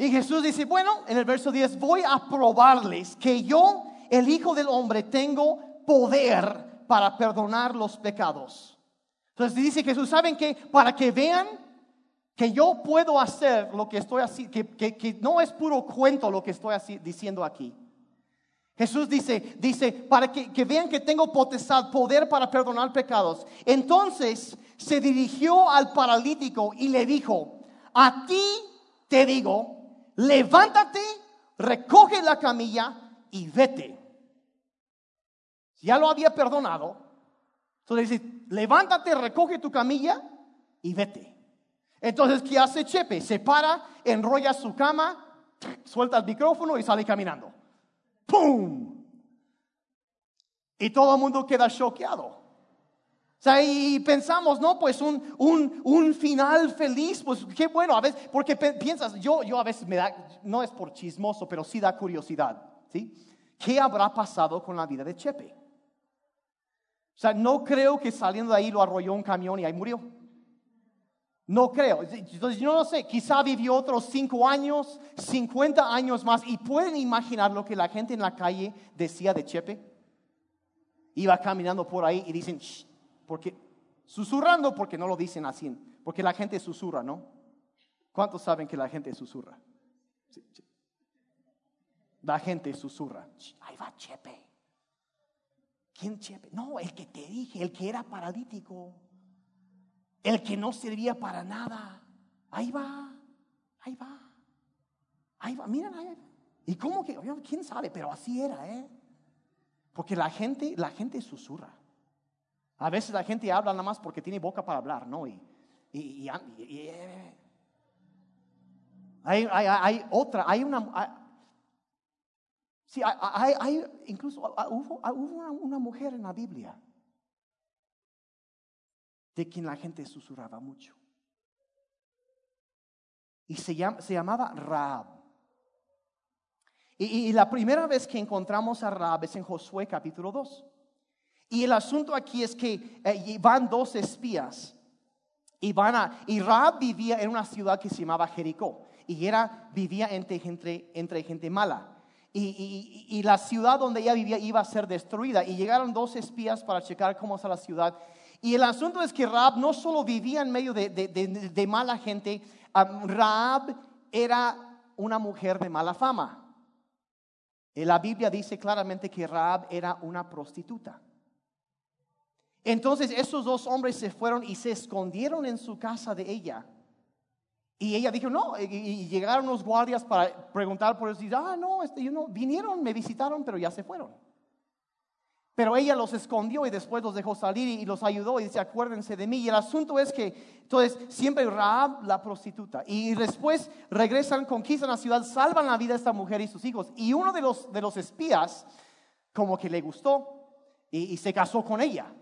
A: Y Jesús dice, bueno, en el verso 10, voy a probarles que yo, el Hijo del Hombre, tengo poder para perdonar los pecados. Entonces dice Jesús, ¿saben qué? Para que vean que yo puedo hacer lo que estoy haciendo, que, no es puro cuento lo que estoy diciendo aquí. Jesús dice, dice, para que, que, vean que tengo potestad, poder para perdonar pecados. Entonces se dirigió al paralítico y le dijo, a ti te digo, levántate, recoge la camilla y vete. Ya lo había perdonado. Entonces dice, levántate, recoge tu camilla y vete. Entonces, ¿qué hace Chepe? Se para, enrolla su cama, suelta el micrófono y sale caminando. ¡Pum! Y todo el mundo queda choqueado. O sea, y pensamos, no, pues un, un, un, final feliz, pues qué bueno, a veces, porque piensas, yo, yo a veces me da, no es por chismoso, pero sí da curiosidad, ¿sí? ¿Qué habrá pasado con la vida de Chepe? O sea, no creo que saliendo de ahí lo arrolló un camión y ahí murió. No creo. Entonces, yo no sé, quizá vivió otros cinco años, 50 años más. ¿Y pueden imaginar lo que la gente en la calle decía de Chepe? Iba caminando por ahí y dicen, Shh, porque susurrando porque no lo dicen así, porque la gente susurra, ¿no? ¿Cuántos saben que la gente susurra? La gente susurra. Ahí va Chepe. ¿Quién Chepe? No, el que te dije, el que era paralítico, el que no servía para nada. Ahí va, ahí va, ahí va, miren ahí. ¿Y cómo que? ¿Quién sabe? Pero así era, ¿eh? Porque la gente, la gente susurra. A veces la gente habla nada más porque tiene boca para hablar, ¿no? Y, y, eh. hay, hay, otra, hay una... sí, hay, incluso hubo, hubo una, mujer en la Biblia de quien la gente susurraba mucho. Y se, se llamaba Raab. Y, y, la primera vez que encontramos a Raab es en Josué capítulo 2. Y el asunto aquí es que eh, van dos espías. Y, a, vivía en una ciudad que se llamaba Jericó. Y era, vivía entre gente, entre gente mala. Y, la ciudad donde ella vivía iba a ser destruida. Y llegaron dos espías para checar cómo está la ciudad. Y el asunto es que Raab no solo vivía en medio de, de, de, mala gente, Raab era una mujer de mala fama. Y la Biblia dice claramente que Raab era una prostituta. Entonces esos dos hombres se fueron y se escondieron en su casa de ella. Y ella dijo, no, y, llegaron los guardias para preguntar por eso. Y ah, no, este, no, vinieron, me visitaron, pero ya se fueron. Pero ella los escondió y después los dejó salir y los ayudó y dice, acuérdense de mí. Y el asunto es que, entonces, siempre Raab, la prostituta. Y después regresan, conquistan la ciudad, salvan la vida de esta mujer y sus hijos. Y uno de los, de los espías, como que le gustó y se casó con ella.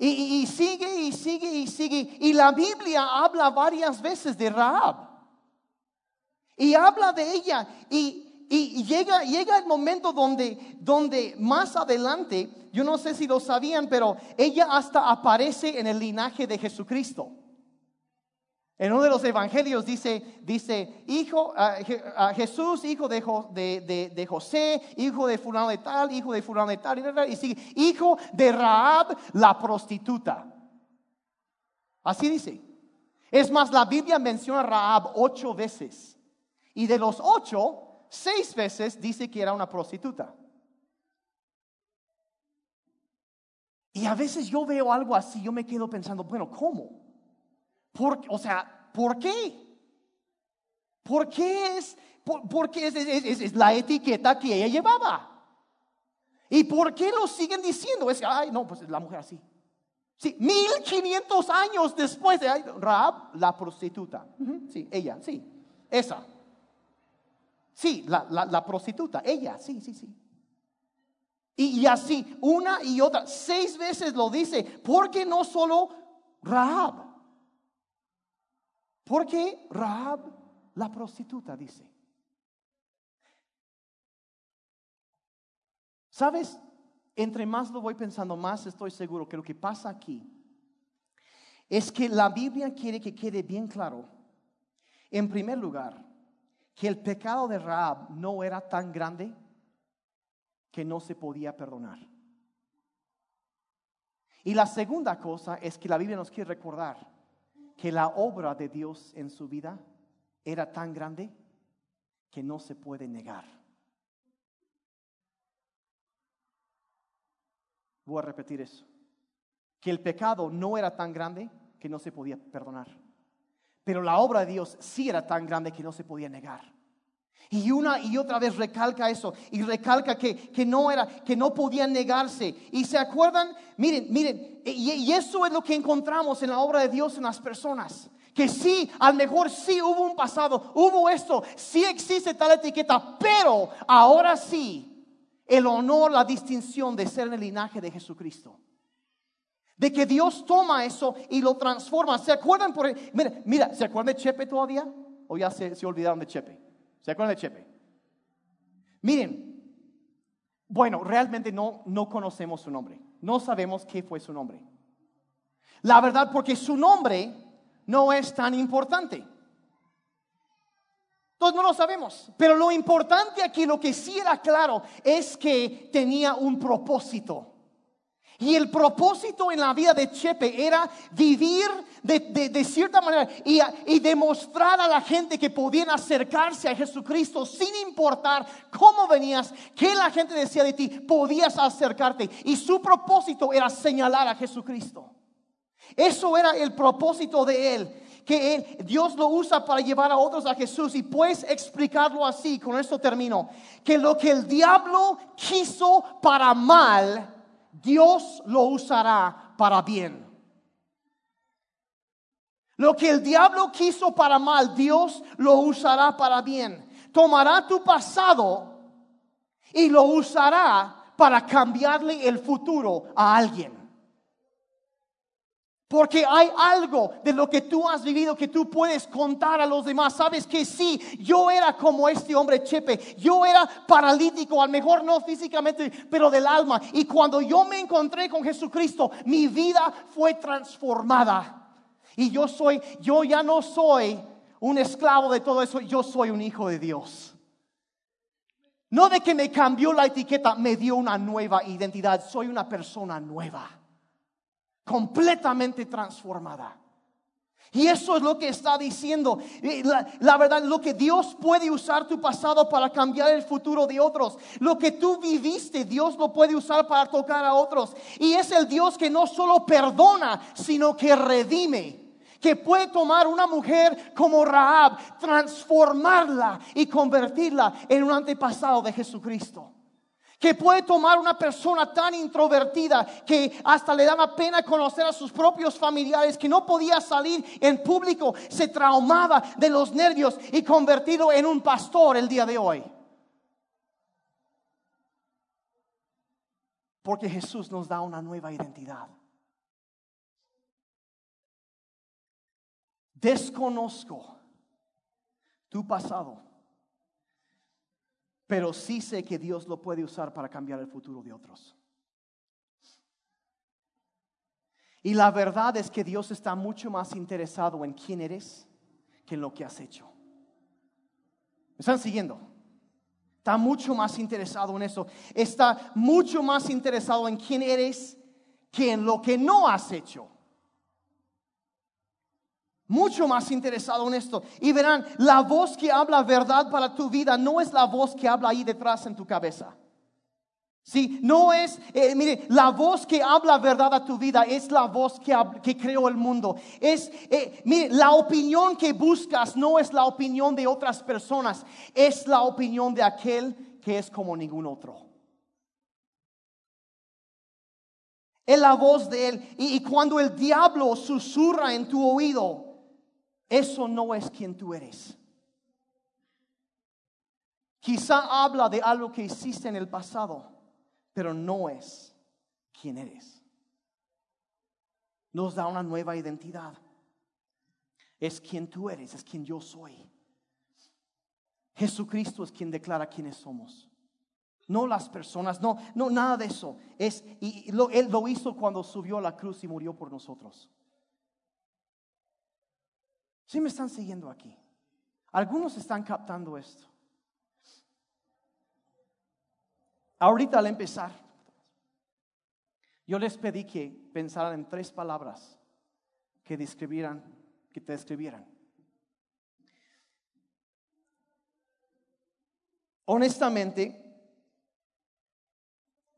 A: Y, sigue y sigue y sigue. Y la Biblia habla varias veces de Raab. Y habla de ella. Y, llega, llega el momento donde, donde más adelante, yo no sé si lo sabían, pero ella hasta aparece en el linaje de Jesucristo. En uno de los evangelios dice, dice, hijo, a Jesús, hijo de, de, de, José, hijo de fulano de tal, hijo de fulano de tal, y sigue, hijo de Raab, la prostituta. Así dice. Es más, la Biblia menciona a Raab ocho veces. Y de los ocho, seis veces dice que era una prostituta. Y a veces yo veo algo así, yo me quedo pensando, bueno, ¿cómo? O sea, ¿por qué? ¿Por qué es? porque es, la etiqueta que ella llevaba. ¿Y por qué lo siguen diciendo? Es, ay, no, pues la mujer así. Sí, 1500 años después de Raab, la prostituta. Sí, ella, sí, esa. Sí, la, la, prostituta, ella, sí, sí, sí. Y, y, así, una y otra, seis veces lo dice, porque no solo Raab, porque Raab, la prostituta, dice. ¿Sabes? Entre más lo voy pensando, más estoy seguro que lo que pasa aquí es que la Biblia quiere que quede bien claro, en primer lugar, que el pecado de Raab no era tan grande que no se podía perdonar. Y la segunda cosa es que la Biblia nos quiere recordar que la obra de Dios en su vida era tan grande que no se puede negar. Voy a repetir eso. Que el pecado no era tan grande que no se podía perdonar. Pero la obra de Dios sí era tan grande que no se podía negar. Y una y otra vez recalca eso y recalca que, que no era, que no podía negarse. Y se acuerdan, miren, miren, y, y, eso es lo que encontramos en la obra de Dios en las personas. Que sí, a lo mejor sí hubo un pasado, hubo esto, sí existe tal etiqueta, pero ahora sí el honor, la distinción de ser en el linaje de Jesucristo. De que Dios toma eso y lo transforma. ¿Se acuerdan? Por, mira, mira, ¿se acuerdan de Chepe todavía? ¿O ya se, se olvidaron de Chepe? ¿Se acuerdan de Chepe? Miren, bueno, realmente no, no conocemos su nombre. No sabemos qué fue su nombre. La verdad, porque su nombre no es tan importante. Todos no lo sabemos. Pero lo importante aquí, lo que sí era claro, es que tenía un propósito. Y el propósito en la vida de Chepe era vivir de, cierta manera y, y, demostrar a la gente que podían acercarse a Jesucristo sin importar cómo venías, qué la gente decía de ti, podías acercarte. Y su propósito era señalar a Jesucristo. Eso era el propósito de él que Dios lo usa para llevar a otros a Jesús. Y puedes explicarlo así, con esto termino, que lo que el diablo quiso para mal, Dios lo usará para bien. Lo que el diablo quiso para mal, Dios lo usará para bien. Tomará tu pasado y lo usará para cambiarle el futuro a alguien. Porque hay algo de lo que tú has vivido que tú puedes contar a los demás. Sabes que sí, yo era como este hombre Chepe. Yo era paralítico, a lo mejor no físicamente, pero del alma. Y cuando yo me encontré con Jesucristo, mi vida fue transformada. Y yo soy, yo ya no soy un esclavo de todo eso, yo soy un hijo de Dios. No de que me cambió la etiqueta, me dio una nueva identidad. Soy una persona nueva completamente transformada. Y eso es lo que está diciendo. La, verdad, lo que Dios puede usar tu pasado para cambiar el futuro de otros. Lo que tú viviste, Dios lo puede usar para tocar a otros. Y es el Dios que no solo perdona, sino que redime. Que puede tomar una mujer como Raab, transformarla y convertirla en un antepasado de Jesucristo que puede tomar una persona tan introvertida que hasta le daba pena conocer a sus propios familiares, que no podía salir en público, se traumaba de los nervios y convertido en un pastor el día de hoy. Porque Jesús nos da una nueva identidad. Desconozco tu pasado pero sí sé que Dios lo puede usar para cambiar el futuro de otros. Y la verdad es que Dios está mucho más interesado en quién eres que en lo que has hecho. ¿Me están siguiendo? Está mucho más interesado en eso. Está mucho más interesado en quién eres que en lo que no has hecho mucho más interesado en esto. Y verán, la voz que habla verdad para tu vida no es la voz que habla ahí detrás en tu cabeza. Sí, no es, eh, mire, la voz que habla verdad a tu vida es la voz que, que creó el mundo. Es, eh, mire, la opinión que buscas no es la opinión de otras personas, es la opinión de aquel que es como ningún otro. Es la voz de Él. Y, y cuando el diablo susurra en tu oído, eso no es quien tú eres. Quizá habla de algo que hiciste en el pasado, pero no es quien eres. Nos da una nueva identidad. Es quien tú eres, es quien yo soy. Jesucristo es quien declara quiénes somos. No las personas, no, no, nada de eso. Es, y lo, él lo hizo cuando subió a la cruz y murió por nosotros. ¿Sí me están siguiendo aquí? Algunos están captando esto. Ahorita al empezar, yo les pedí que pensaran en tres palabras que describieran, que te describieran. Honestamente,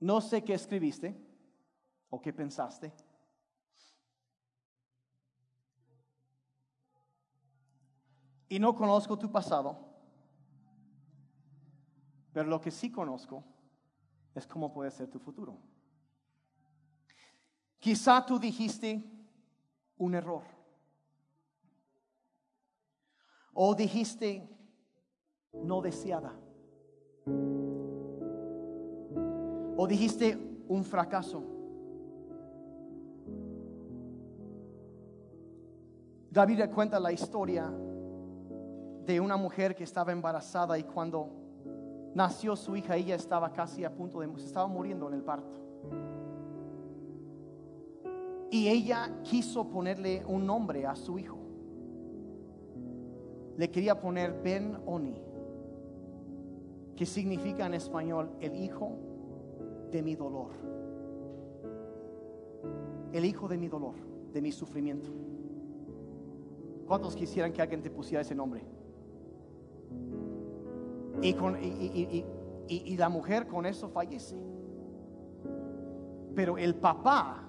A: no sé qué escribiste o qué pensaste. Y no conozco tu pasado, pero lo que sí conozco es cómo puede ser tu futuro. Quizá tú dijiste un error. O dijiste no deseada. O dijiste un fracaso. David cuenta la historia de una mujer que estaba embarazada y cuando nació su hija, ella estaba casi a punto de, se estaba muriendo en el parto. Y ella quiso ponerle un nombre a su hijo. Le quería poner Ben Oni, que significa en español el hijo de mi dolor. El hijo de mi dolor, de mi sufrimiento. ¿Cuántos quisieran que alguien te pusiera ese nombre? Y, con, y, la mujer con eso fallece. Pero el papá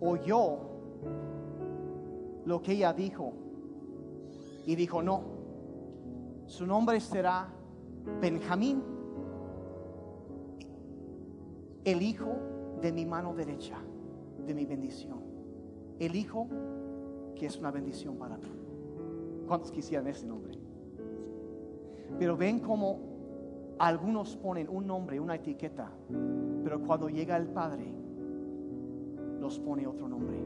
A: oyó lo que ella dijo y dijo, no, su nombre será Benjamín, el hijo de mi mano derecha, de mi bendición, el hijo que es una bendición para ti. ¿Cuántos quisieran ese nombre? Pero ven como algunos ponen un nombre, una etiqueta, pero cuando llega el Padre, nos pone otro nombre,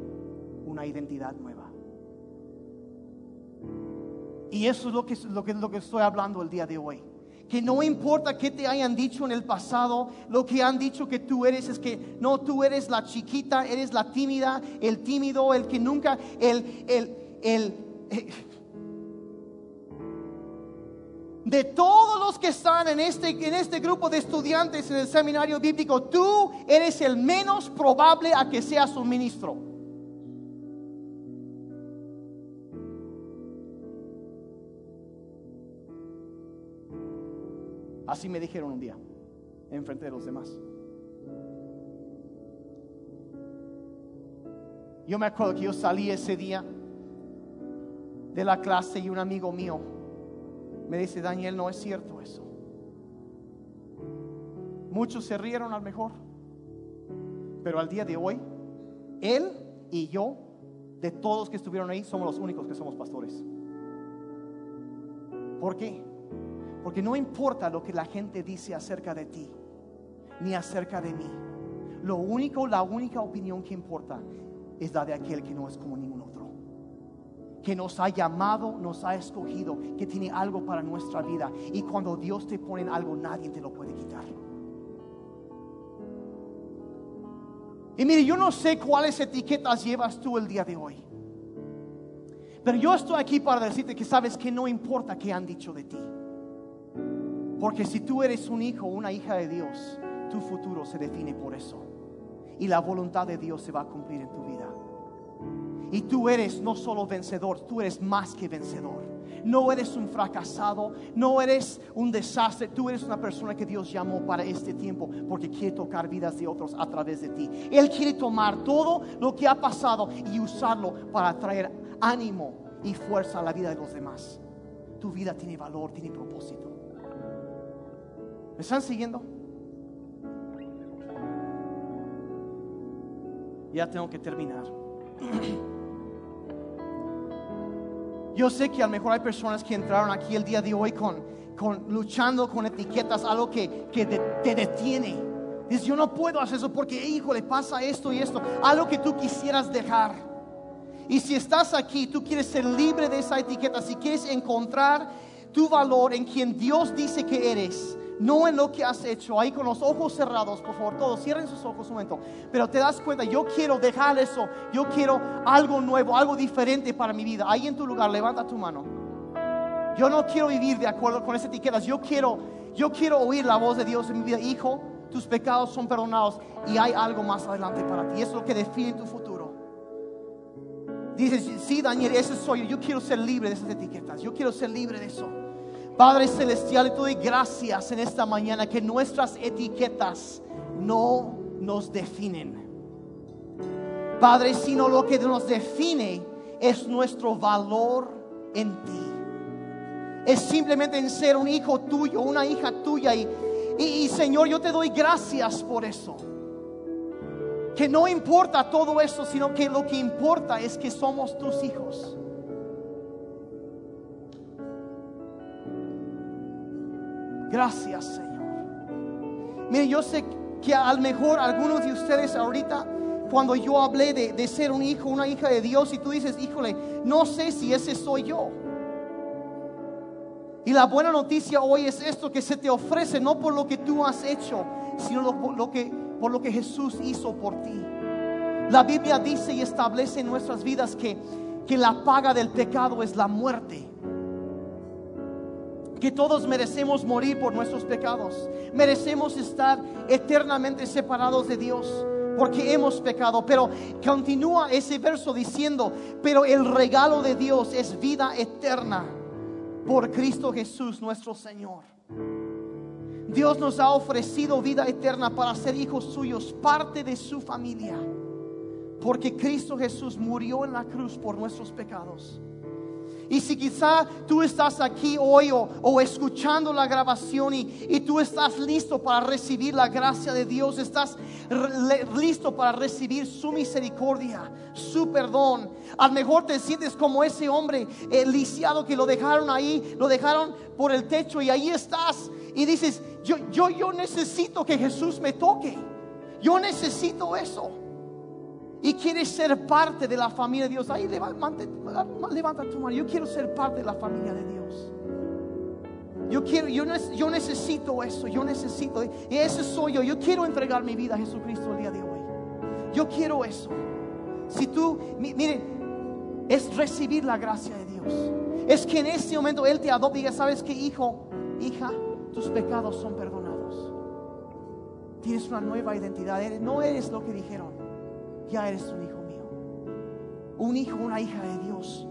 A: una identidad nueva. Y eso es lo que, lo que, lo que estoy hablando el día de hoy. Que no importa qué te hayan dicho en el pasado, lo que han dicho que tú eres es que no, tú eres la chiquita, eres la tímida, el tímido, el que nunca, el, el, el, el de todos los que están en este, en este grupo de estudiantes en el seminario bíblico, tú eres el menos probable a que seas un ministro. Así me dijeron un día, en frente de los demás. Yo me acuerdo que yo salí ese día de la clase y un amigo mío me dice, Daniel, no es cierto eso. Muchos se rieron al mejor, pero al día de hoy, él y yo, de todos que estuvieron ahí, somos los únicos que somos pastores. ¿Por qué? Porque no importa lo que la gente dice acerca de ti, ni acerca de mí. Lo único, la única opinión que importa es la de aquel que no es como ningún otro que nos ha llamado, nos ha escogido, que tiene algo para nuestra vida. Y cuando Dios te pone en algo, nadie te lo puede quitar. Y mire, yo no sé cuáles etiquetas llevas tú el día de hoy. Pero yo estoy aquí para decirte que sabes que no importa qué han dicho de ti. Porque si tú eres un hijo o una hija de Dios, tu futuro se define por eso. Y la voluntad de Dios se va a cumplir en tu vida. Y tú eres no solo vencedor, tú eres más que vencedor. No eres un fracasado, no eres un desastre, tú eres una persona que Dios llamó para este tiempo porque quiere tocar vidas de otros a través de ti. Él quiere tomar todo lo que ha pasado y usarlo para traer ánimo y fuerza a la vida de los demás. Tu vida tiene valor, tiene propósito. ¿Me están siguiendo? Ya tengo que terminar. Yo sé que a lo mejor hay personas que entraron aquí el día de hoy con, con luchando con etiquetas, algo que, que te detiene. Dices, yo no puedo hacer eso porque, hijo, le pasa esto y esto. Algo que tú quisieras dejar. Y si estás aquí, tú quieres ser libre de esa etiqueta, si quieres encontrar tu valor en quien Dios dice que eres, no en lo que has hecho. Ahí con los ojos cerrados, por favor, todos cierren sus ojos un momento. Pero te das cuenta, yo quiero dejar eso, yo quiero algo nuevo, algo diferente para mi vida. Ahí en tu lugar, levanta tu mano. Yo no quiero vivir de acuerdo con esas etiquetas. Yo quiero, yo quiero oír la voz de Dios en mi vida. Hijo, tus pecados son perdonados y hay algo más adelante para ti. Eso es lo que define tu futuro. Dices, sí, Daniel, ese soy yo. Yo quiero ser libre de esas etiquetas. Yo quiero ser libre de eso. Padre Celestial, te doy gracias en esta mañana que nuestras etiquetas no nos definen. Padre, sino lo que nos define es nuestro valor en ti. Es simplemente en ser un hijo tuyo, una hija tuya. Y, y, Señor, yo te doy gracias por eso. Que no importa todo eso, sino que lo que importa es que somos tus hijos. Gracias, Señor. Mire, yo sé que a lo mejor algunos de ustedes ahorita, cuando yo hablé de, de ser un hijo, una hija de Dios, y tú dices, híjole, no sé si ese soy yo. Y la buena noticia hoy es esto que se te ofrece no por lo que tú has hecho, sino lo que, por lo que Jesús hizo por ti. La Biblia dice y establece en nuestras vidas que, que la paga del pecado es la muerte que todos merecemos morir por nuestros pecados. Merecemos estar eternamente separados de Dios porque hemos pecado. Pero continúa ese verso diciendo, pero el regalo de Dios es vida eterna por Cristo Jesús nuestro Señor. Dios nos ha ofrecido vida eterna para ser hijos suyos, parte de su familia. Porque Cristo Jesús murió en la cruz por nuestros pecados. Y si quizá tú estás aquí hoy o, escuchando la grabación y, tú estás listo para recibir la gracia de Dios, estás listo para recibir su misericordia, su perdón. A lo mejor te sientes como ese hombre el lisiado que lo dejaron ahí, lo dejaron por el techo y ahí estás y dices, yo, yo, yo necesito que Jesús me toque. Yo necesito eso y quieres ser parte de la familia de Dios, ahí levanta, tu mano. Yo quiero ser parte de la familia de Dios. Yo quiero, yo, yo necesito eso, yo necesito, y ese soy yo. Yo quiero entregar mi vida a Jesucristo el día de hoy. Yo quiero eso. Si tú, miren, es recibir la gracia de Dios. Es que en este momento Él te adopta y diga, ¿sabes qué, hijo, hija? Tus pecados son perdonados. Tienes una nueva identidad. No eres lo que dijeron ya eres un hijo mío. Un hijo, una hija de Dios.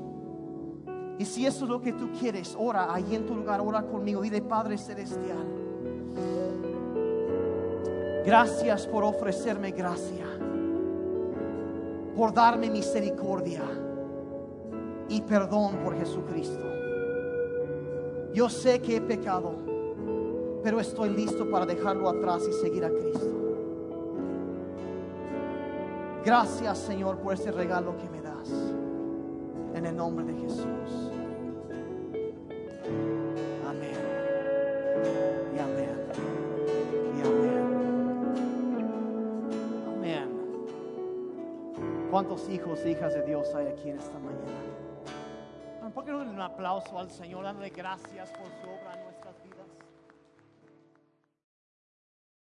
A: Y si eso es lo que tú quieres, ora ahí en tu lugar, ora conmigo. Dile, Padre Celestial, gracias por ofrecerme gracia, por darme misericordia y perdón por Jesucristo. Yo sé que he pecado, pero estoy listo para dejarlo atrás y seguir a Cristo. Gracias Señor por este regalo que me das. En el nombre de Jesús. Amén. Y amén. Y amén. Amén. ¿Cuántos hijos e hijas de Dios hay aquí en esta mañana? ¿Por qué no un aplauso al Señor? Dándole gracias por su obra?